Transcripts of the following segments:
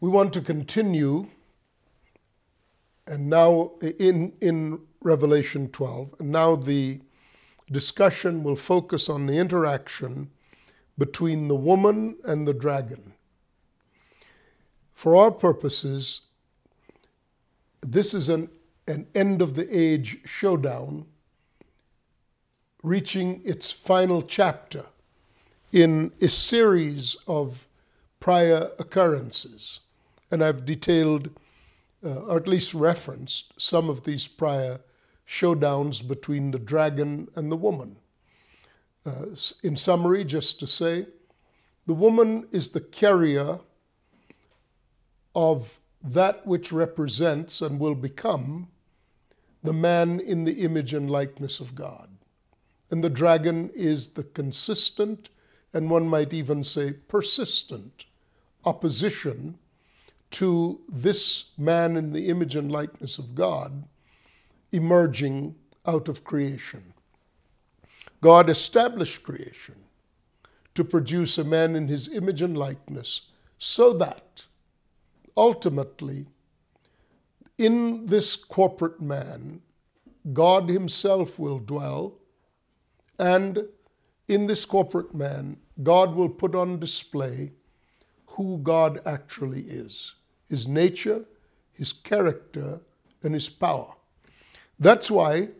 We want to continue, and now in, in Revelation 12, and now the discussion will focus on the interaction between the woman and the dragon. For our purposes, this is an, an end of the age showdown reaching its final chapter in a series of prior occurrences. And I've detailed, uh, or at least referenced, some of these prior showdowns between the dragon and the woman. Uh, in summary, just to say, the woman is the carrier of that which represents and will become the man in the image and likeness of God. And the dragon is the consistent, and one might even say persistent, opposition to this man in the image and likeness of God emerging out of creation. God established creation to produce a man in his image and likeness so that ultimately, in this corporate man, God himself will dwell, and in this corporate man, God will put on display who God actually is his nature, his character, and his power. That's why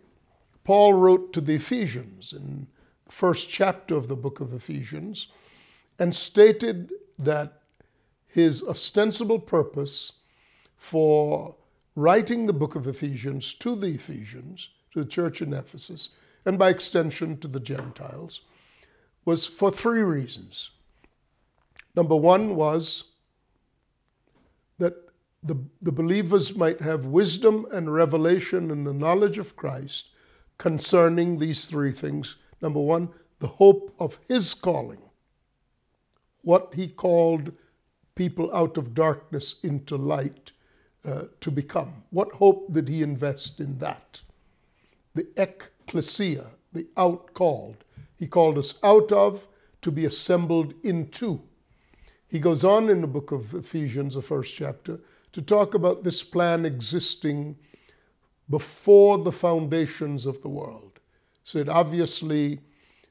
Paul wrote to the Ephesians in the first chapter of the book of Ephesians and stated that his ostensible purpose for writing the book of Ephesians to the Ephesians, to the church in Ephesus, and by extension to the Gentiles, was for three reasons. Number one was that the, the believers might have wisdom and revelation and the knowledge of Christ concerning these three things. Number one, the hope of his calling, what he called people out of darkness into light uh, to become. What hope did he invest in that? The ecclesia, the outcalled. He called us out of to be assembled into. He goes on in the book of Ephesians, the first chapter, to talk about this plan existing before the foundations of the world. So it obviously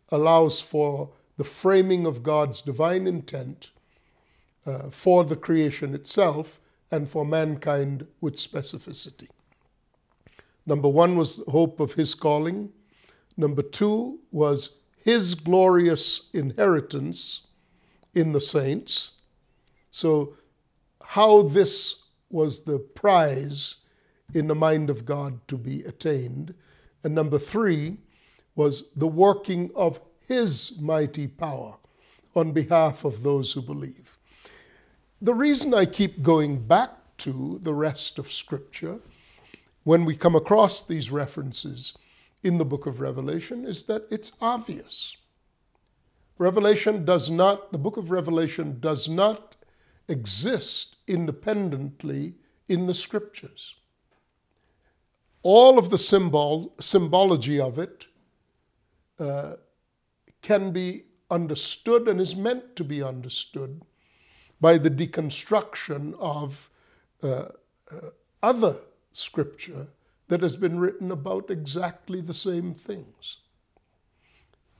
allows for the framing of God's divine intent uh, for the creation itself and for mankind with specificity. Number one was the hope of his calling. Number two was his glorious inheritance in the saints. So, how this was the prize in the mind of God to be attained. And number three was the working of his mighty power on behalf of those who believe. The reason I keep going back to the rest of Scripture when we come across these references in the book of Revelation is that it's obvious. Revelation does not, the book of Revelation does not exist independently in the scriptures. All of the symbol, symbology of it uh, can be understood and is meant to be understood by the deconstruction of uh, uh, other scripture that has been written about exactly the same things.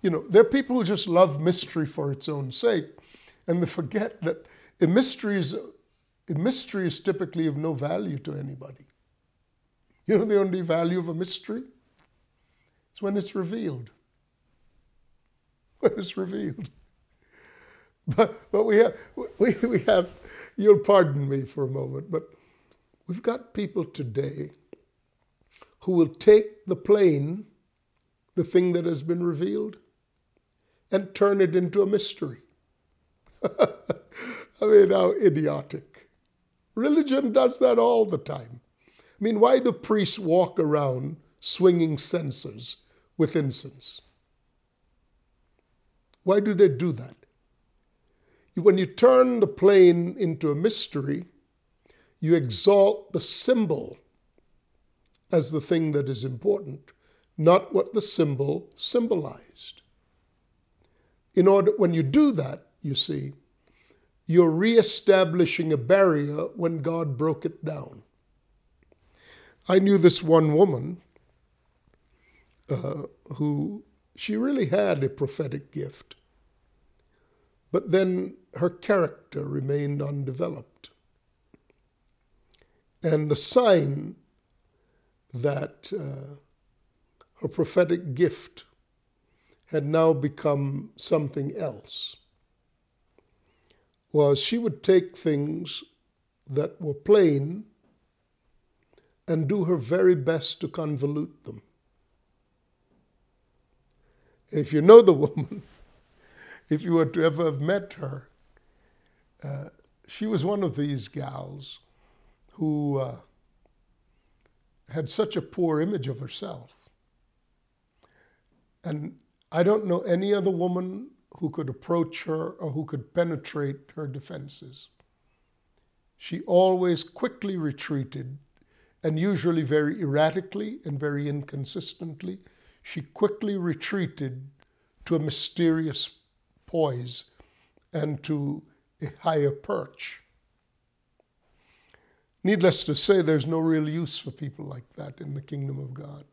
You know, there are people who just love mystery for its own sake, and they forget that a mystery is, a mystery is typically of no value to anybody. You know the only value of a mystery? It's when it's revealed. When it's revealed. But, but we, have, we, we have, you'll pardon me for a moment, but we've got people today who will take the plain, the thing that has been revealed, and turn it into a mystery. I mean, how idiotic. Religion does that all the time. I mean, why do priests walk around swinging censers with incense? Why do they do that? When you turn the plain into a mystery, you exalt the symbol as the thing that is important, not what the symbol symbolized. In order, when you do that, you see, you're reestablishing a barrier when God broke it down. I knew this one woman uh, who she really had a prophetic gift, but then her character remained undeveloped. And the sign that uh, her prophetic gift had now become something else was she would take things that were plain and do her very best to convolute them. If you know the woman, if you were to ever have met her, uh, she was one of these gals who uh, had such a poor image of herself. And I don't know any other woman who could approach her or who could penetrate her defenses. She always quickly retreated, and usually very erratically and very inconsistently. She quickly retreated to a mysterious poise and to a higher perch. Needless to say, there's no real use for people like that in the kingdom of God.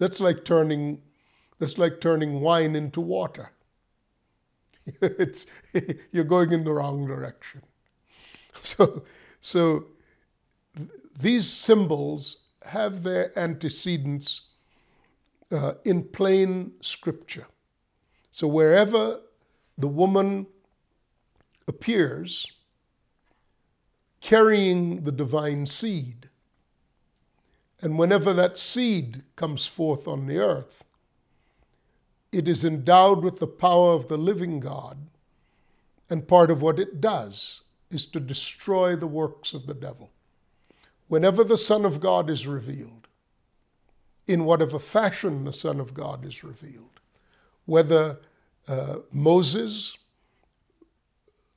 That's like turning that's like turning wine into water. it's, you're going in the wrong direction. So, so these symbols have their antecedents uh, in plain scripture. So wherever the woman appears carrying the divine seed, and whenever that seed comes forth on the earth, it is endowed with the power of the living God, and part of what it does is to destroy the works of the devil. Whenever the Son of God is revealed, in whatever fashion the Son of God is revealed, whether uh, Moses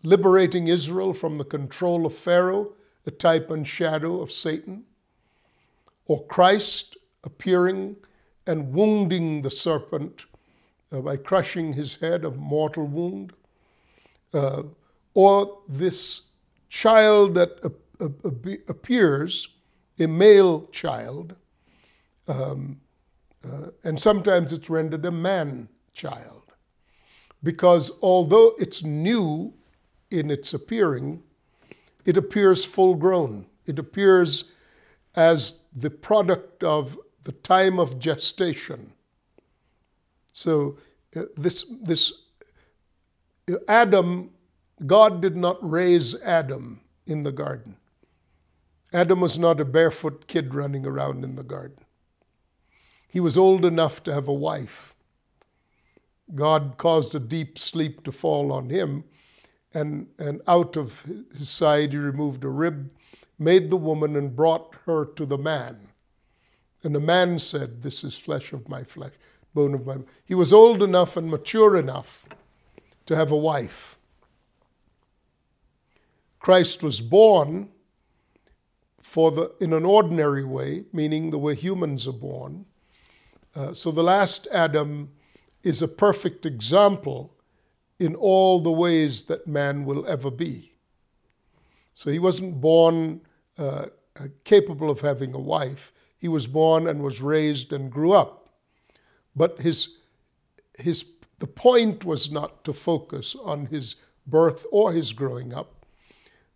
liberating Israel from the control of Pharaoh, a type and shadow of Satan, or Christ appearing and wounding the serpent uh, by crushing his head, a mortal wound, uh, or this child that appears, a male child, um, uh, and sometimes it's rendered a man child. Because although it's new in its appearing, it appears full grown. It appears as the product of the time of gestation so uh, this this Adam, God did not raise Adam in the garden. Adam was not a barefoot kid running around in the garden. He was old enough to have a wife. God caused a deep sleep to fall on him, and, and out of his side he removed a rib, made the woman, and brought her to the man. And the man said, This is flesh of my flesh bone of my bone. He was old enough and mature enough to have a wife. Christ was born for the, in an ordinary way, meaning the way humans are born. Uh, so the last Adam is a perfect example in all the ways that man will ever be. So he wasn't born uh, uh capable of having a wife. He was born and was raised and grew up but his, his, the point was not to focus on his birth or his growing up.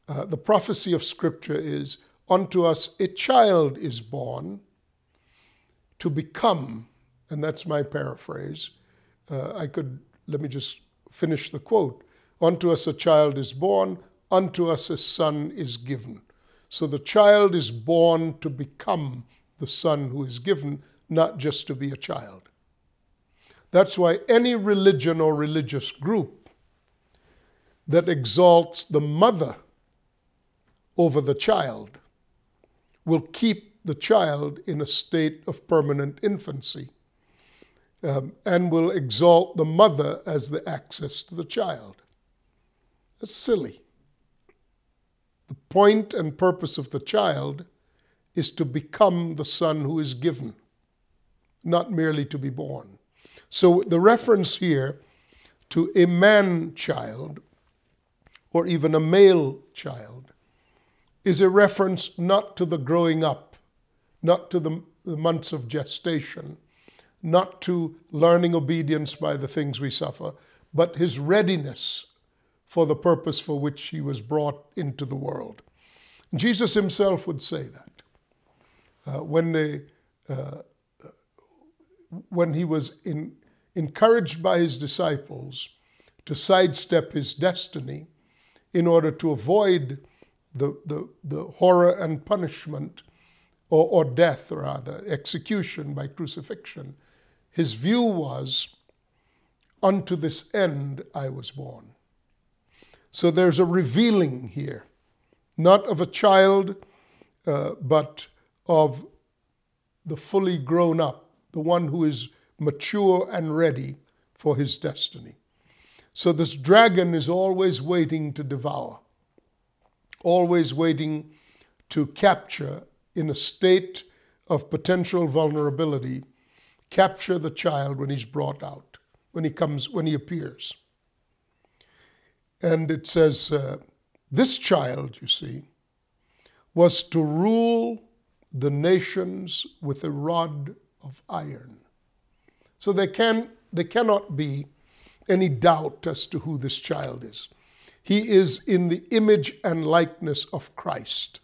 Uh, the prophecy of Scripture is unto us a child is born to become, and that's my paraphrase. Uh, I could, let me just finish the quote. Unto us a child is born, unto us a son is given. So the child is born to become the son who is given, not just to be a child. That's why any religion or religious group that exalts the mother over the child will keep the child in a state of permanent infancy um, and will exalt the mother as the access to the child. That's silly. Point and purpose of the child is to become the son who is given, not merely to be born. So the reference here to a man child or even a male child is a reference not to the growing up, not to the, the months of gestation, not to learning obedience by the things we suffer, but his readiness for the purpose for which he was brought into the world. Jesus himself would say that. Uh, when, they, uh, when he was in, encouraged by his disciples to sidestep his destiny in order to avoid the, the, the horror and punishment, or, or death rather, execution by crucifixion, his view was, Unto this end I was born. So there's a revealing here, not of a child, uh, but of the fully grown up, the one who is mature and ready for his destiny. So this dragon is always waiting to devour, always waiting to capture in a state of potential vulnerability, capture the child when he's brought out, when he comes, when he appears. And it says, uh, this child, you see, was to rule the nations with a rod of iron. So there, can, there cannot be any doubt as to who this child is. He is in the image and likeness of Christ.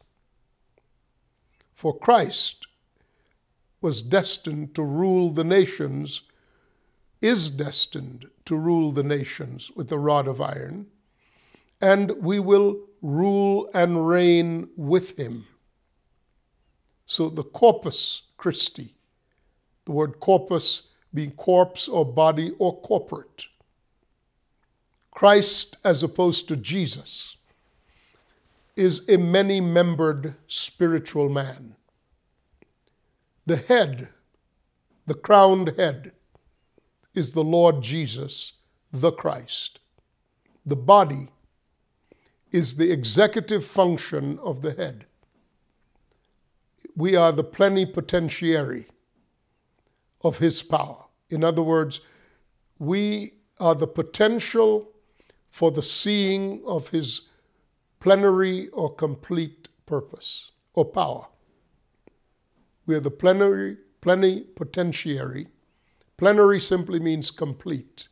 For Christ was destined to rule the nations, is destined to rule the nations with a rod of iron, and we will rule and reign with him. So the corpus Christi, the word corpus being corpse or body or corporate. Christ, as opposed to Jesus, is a many membered spiritual man. The head, the crowned head, is the Lord Jesus, the Christ. The body is the executive function of the head. We are the plenipotentiary of his power. In other words, we are the potential for the seeing of his plenary or complete purpose or power. We are the plenary, plenipotentiary. Plenary simply means complete.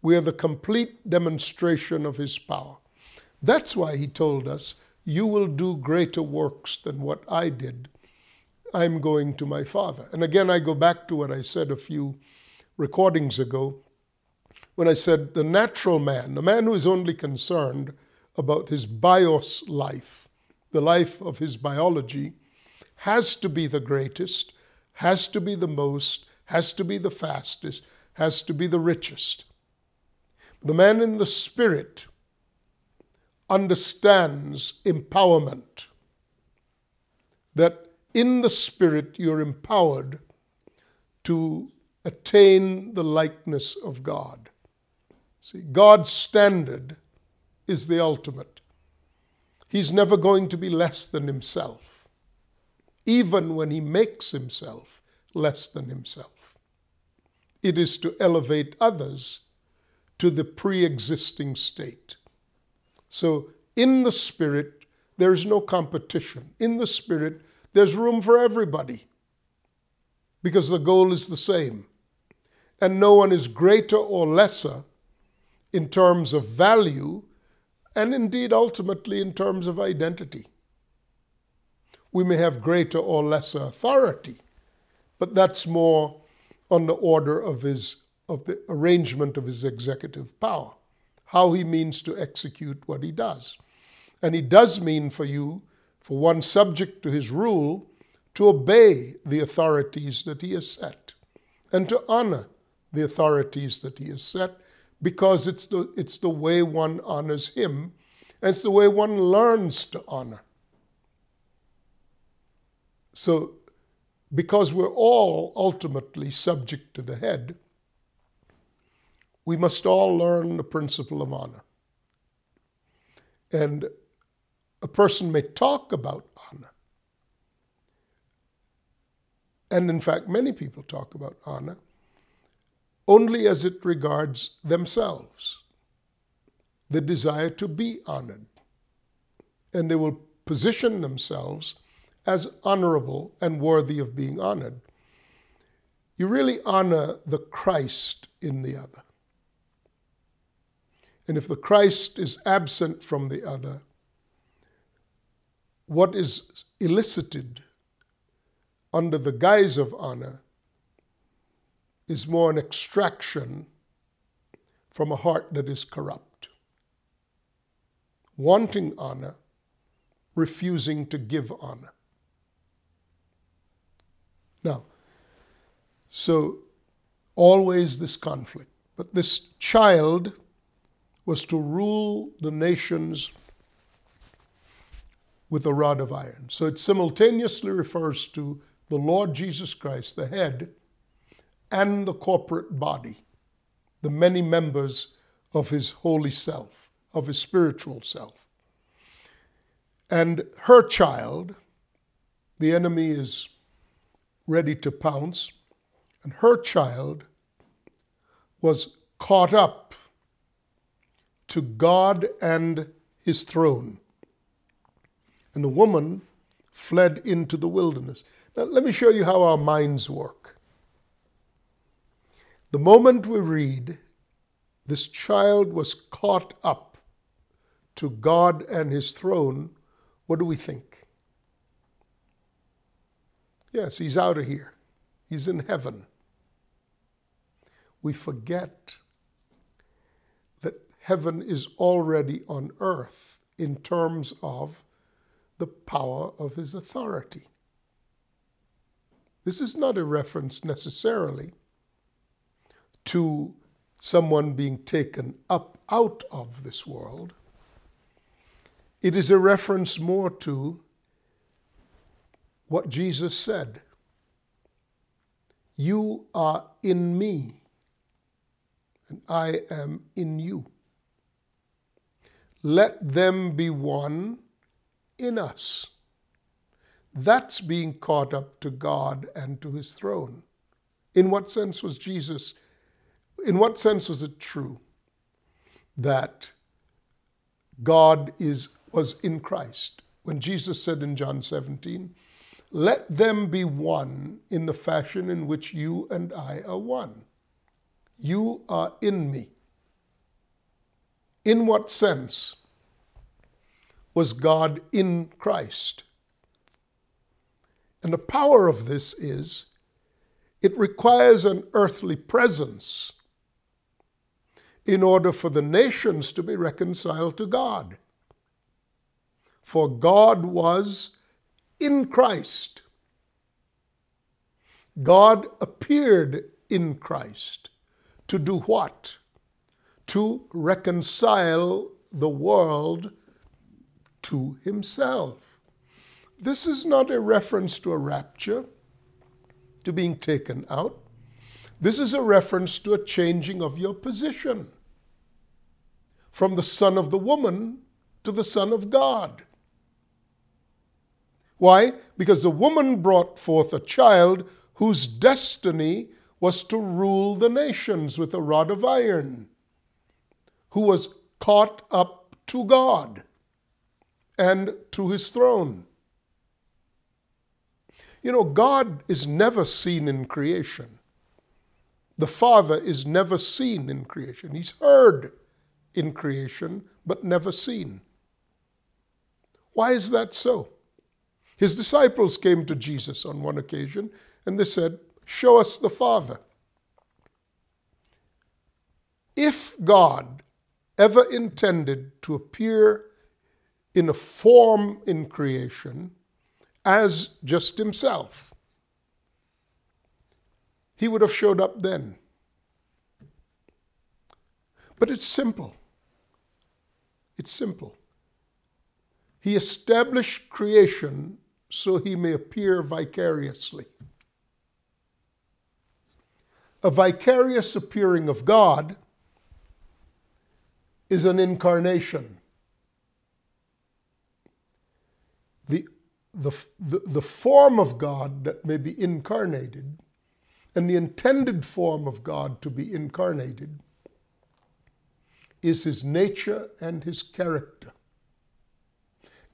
We are the complete demonstration of his power. That's why he told us, You will do greater works than what I did. I'm going to my Father. And again, I go back to what I said a few recordings ago when I said the natural man, the man who is only concerned about his bios life, the life of his biology, has to be the greatest, has to be the most, has to be the fastest, has to be the richest. The man in the spirit understands empowerment, that in the spirit you're empowered to attain the likeness of God. See, God's standard is the ultimate. He's never going to be less than himself, even when he makes himself less than himself. It is to elevate others to the pre existing state. So, in the Spirit, there's no competition. In the Spirit, there's room for everybody because the goal is the same. And no one is greater or lesser in terms of value, and indeed ultimately in terms of identity. We may have greater or lesser authority, but that's more on the order of his of the arrangement of his executive power, how he means to execute what he does. And he does mean for you, for one subject to his rule, to obey the authorities that he has set and to honor the authorities that he has set because it's the, it's the way one honors him and it's the way one learns to honor. So, because we're all ultimately subject to the head, we must all learn the principle of honor. And a person may talk about honor. And in fact, many people talk about honor only as it regards themselves. The desire to be honored. And they will position themselves as honorable and worthy of being honored. You really honor the Christ in the other. And if the Christ is absent from the other, what is elicited under the guise of honor is more an extraction from a heart that is corrupt. Wanting honor, refusing to give honor. Now, so always this conflict. But this child was to rule the nations with a rod of iron. So it simultaneously refers to the Lord Jesus Christ, the head, and the corporate body, the many members of his holy self, of his spiritual self. And her child, the enemy is ready to pounce, and her child was caught up to God and his throne. And the woman fled into the wilderness. Now, let me show you how our minds work. The moment we read, this child was caught up to God and his throne, what do we think? Yes, he's out of here. He's in heaven. We forget heaven is already on earth in terms of the power of his authority. This is not a reference necessarily to someone being taken up out of this world. It is a reference more to what Jesus said You are in me, and I am in you. Let them be one in us. That's being caught up to God and to his throne. In what sense was Jesus, in what sense was it true that God is, was in Christ? When Jesus said in John 17, let them be one in the fashion in which you and I are one. You are in me. In what sense was God in Christ? And the power of this is it requires an earthly presence in order for the nations to be reconciled to God. For God was in Christ. God appeared in Christ to do what? To reconcile the world to himself. This is not a reference to a rapture, to being taken out. This is a reference to a changing of your position from the son of the woman to the son of God. Why? Because the woman brought forth a child whose destiny was to rule the nations with a rod of iron, who was caught up to God and to his throne. You know, God is never seen in creation. The Father is never seen in creation. He's heard in creation, but never seen. Why is that so? His disciples came to Jesus on one occasion and they said, Show us the Father. If God ever intended to appear in a form in creation, as just himself. He would have showed up then. But it's simple. It's simple. He established creation so he may appear vicariously. A vicarious appearing of God is an incarnation. the, the, the form of God that may be incarnated and the intended form of God to be incarnated is his nature and his character.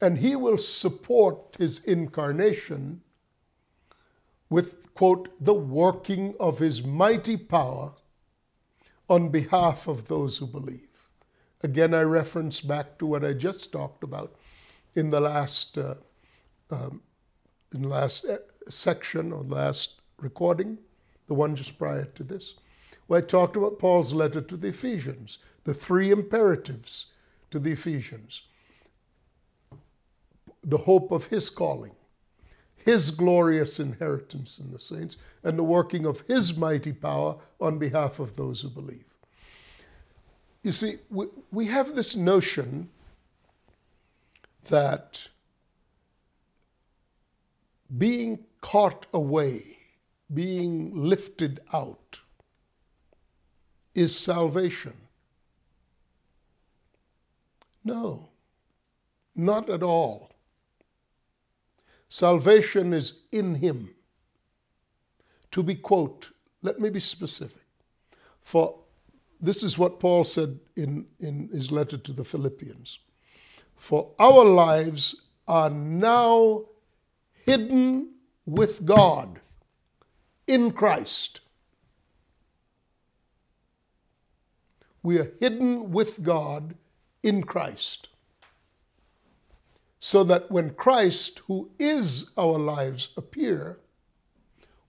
And he will support his incarnation with, quote, the working of his mighty power on behalf of those who believe. Again, I reference back to what I just talked about in the last, uh, um, in the last uh, section or last recording, the one just prior to this, where I talked about Paul's letter to the Ephesians, the three imperatives to the Ephesians, the hope of his calling, his glorious inheritance in the saints, and the working of his mighty power on behalf of those who believe. You see, we, we have this notion that being caught away, being lifted out, is salvation. No, not at all. Salvation is in Him. To be, quote, let me be specific. For this is what Paul said in, in his letter to the Philippians. For our lives are now hidden with God in Christ. We are hidden with God in Christ. So that when Christ, who is our lives, appear,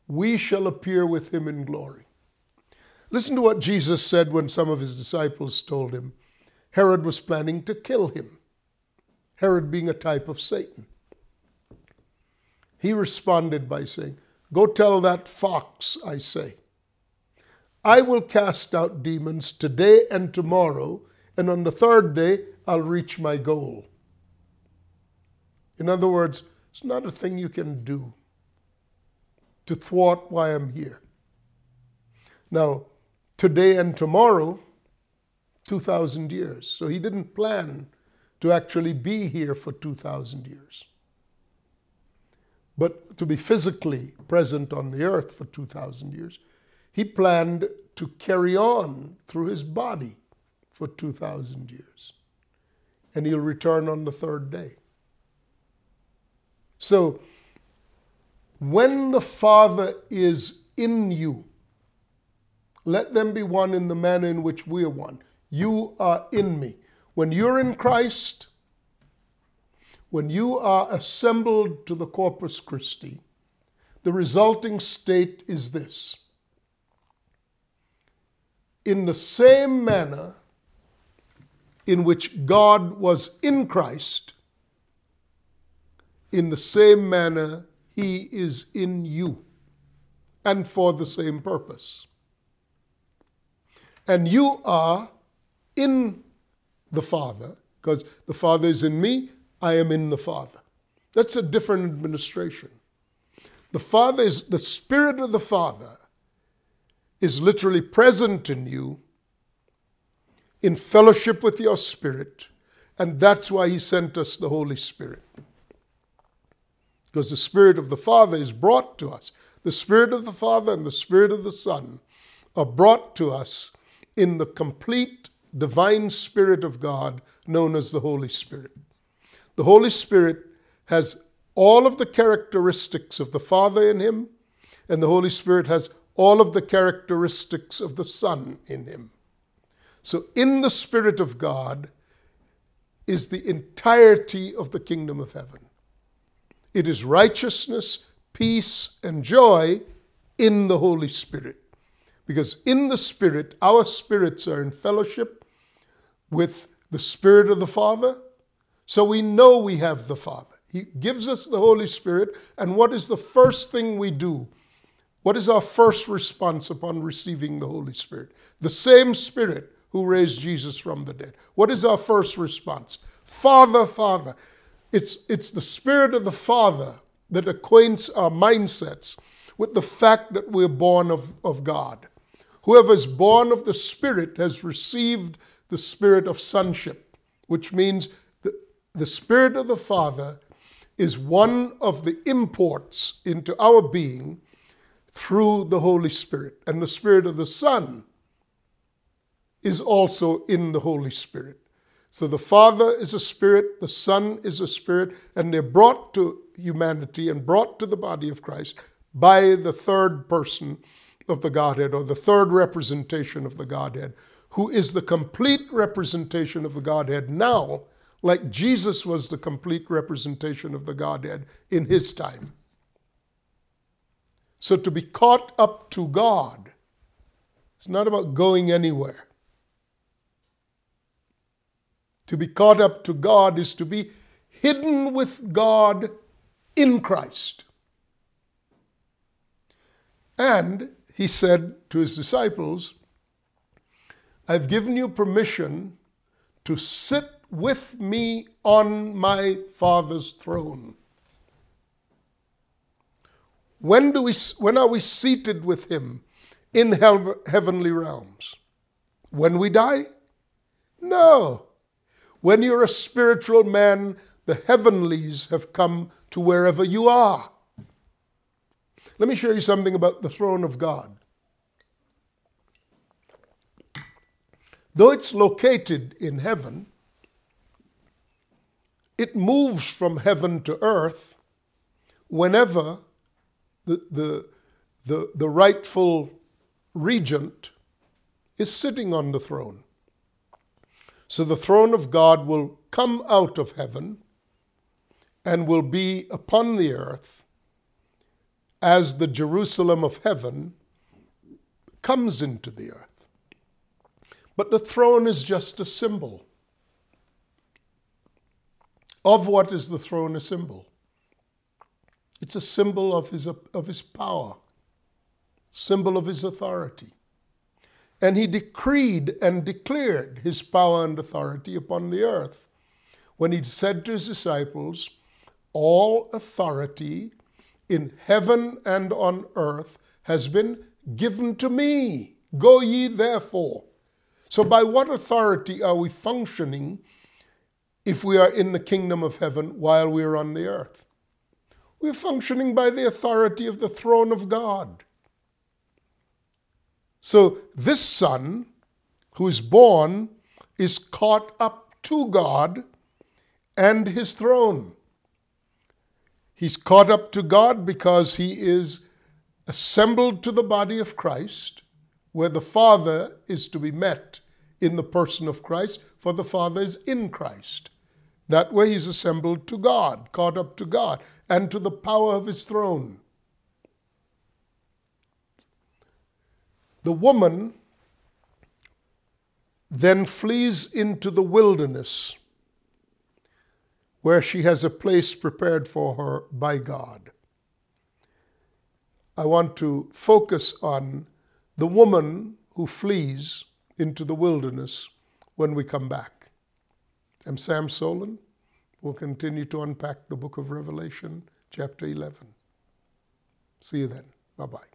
we shall appear with him in glory. Listen to what Jesus said when some of his disciples told him Herod was planning to kill him, Herod being a type of Satan. He responded by saying, Go tell that fox, I say. I will cast out demons today and tomorrow, and on the third day I'll reach my goal. In other words, it's not a thing you can do to thwart why I'm here. Now, today and tomorrow, 2,000 years. So he didn't plan to actually be here for 2,000 years. But to be physically present on the earth for 2,000 years, he planned to carry on through his body for 2,000 years. And he'll return on the third day. So, when the Father is in you, let them be one in the manner in which we are one. You are in me. When you're in Christ, when you are assembled to the Corpus Christi, the resulting state is this. In the same manner in which God was in Christ, in the same manner he is in you, and for the same purpose and you are in the Father, because the Father is in me, I am in the Father. That's a different administration. The Father is the Spirit of the Father is literally present in you in fellowship with your spirit, and that's why He sent us the Holy Spirit. Because the Spirit of the Father is brought to us. The Spirit of the Father and the Spirit of the Son are brought to us in the complete divine Spirit of God known as the Holy Spirit. The Holy Spirit has all of the characteristics of the Father in him, and the Holy Spirit has all of the characteristics of the Son in him. So, in the Spirit of God is the entirety of the kingdom of heaven. It is righteousness, peace, and joy in the Holy Spirit. Because in the Spirit, our spirits are in fellowship with the Spirit of the Father. So we know we have the Father. He gives us the Holy Spirit. And what is the first thing we do? What is our first response upon receiving the Holy Spirit? The same Spirit who raised Jesus from the dead. What is our first response? Father, Father. It's, it's the Spirit of the Father that acquaints our mindsets with the fact that we're born of, of God. Whoever is born of the Spirit has received the spirit of sonship, which means the, the Spirit of the Father is one of the imports into our being through the Holy Spirit. And the Spirit of the Son is also in the Holy Spirit. So the Father is a spirit, the Son is a spirit, and they're brought to humanity and brought to the body of Christ by the third person of the Godhead or the third representation of the Godhead, who is the complete representation of the Godhead now, like Jesus was the complete representation of the Godhead in his time. So to be caught up to God, it's not about going anywhere. To be caught up to God is to be hidden with God in Christ. And he said to his disciples, I've given you permission to sit with me on my Father's throne. When, do we, when are we seated with him in heavenly realms? When we die? No. When you're a spiritual man, the heavenlies have come to wherever you are. Let me show you something about the throne of God. Though it's located in heaven, it moves from heaven to earth whenever the, the, the, the rightful regent is sitting on the throne. So the throne of God will come out of heaven and will be upon the earth as the Jerusalem of heaven comes into the earth. But the throne is just a symbol. Of what is the throne a symbol? It's a symbol of his, of his power, symbol of his authority. And he decreed and declared his power and authority upon the earth when he said to his disciples, All authority in heaven and on earth has been given to me. Go ye therefore. So, by what authority are we functioning if we are in the kingdom of heaven while we are on the earth? We're functioning by the authority of the throne of God. So this son who is born is caught up to God and his throne. He's caught up to God because he is assembled to the body of Christ, where the Father is to be met in the person of Christ, for the Father is in Christ. That way he's assembled to God, caught up to God, and to the power of his throne. The woman then flees into the wilderness where she has a place prepared for her by God. I want to focus on the woman who flees into the wilderness when we come back. I'm Sam Soleyn. We'll continue to unpack the book of Revelation, chapter 11. See you then. Bye bye.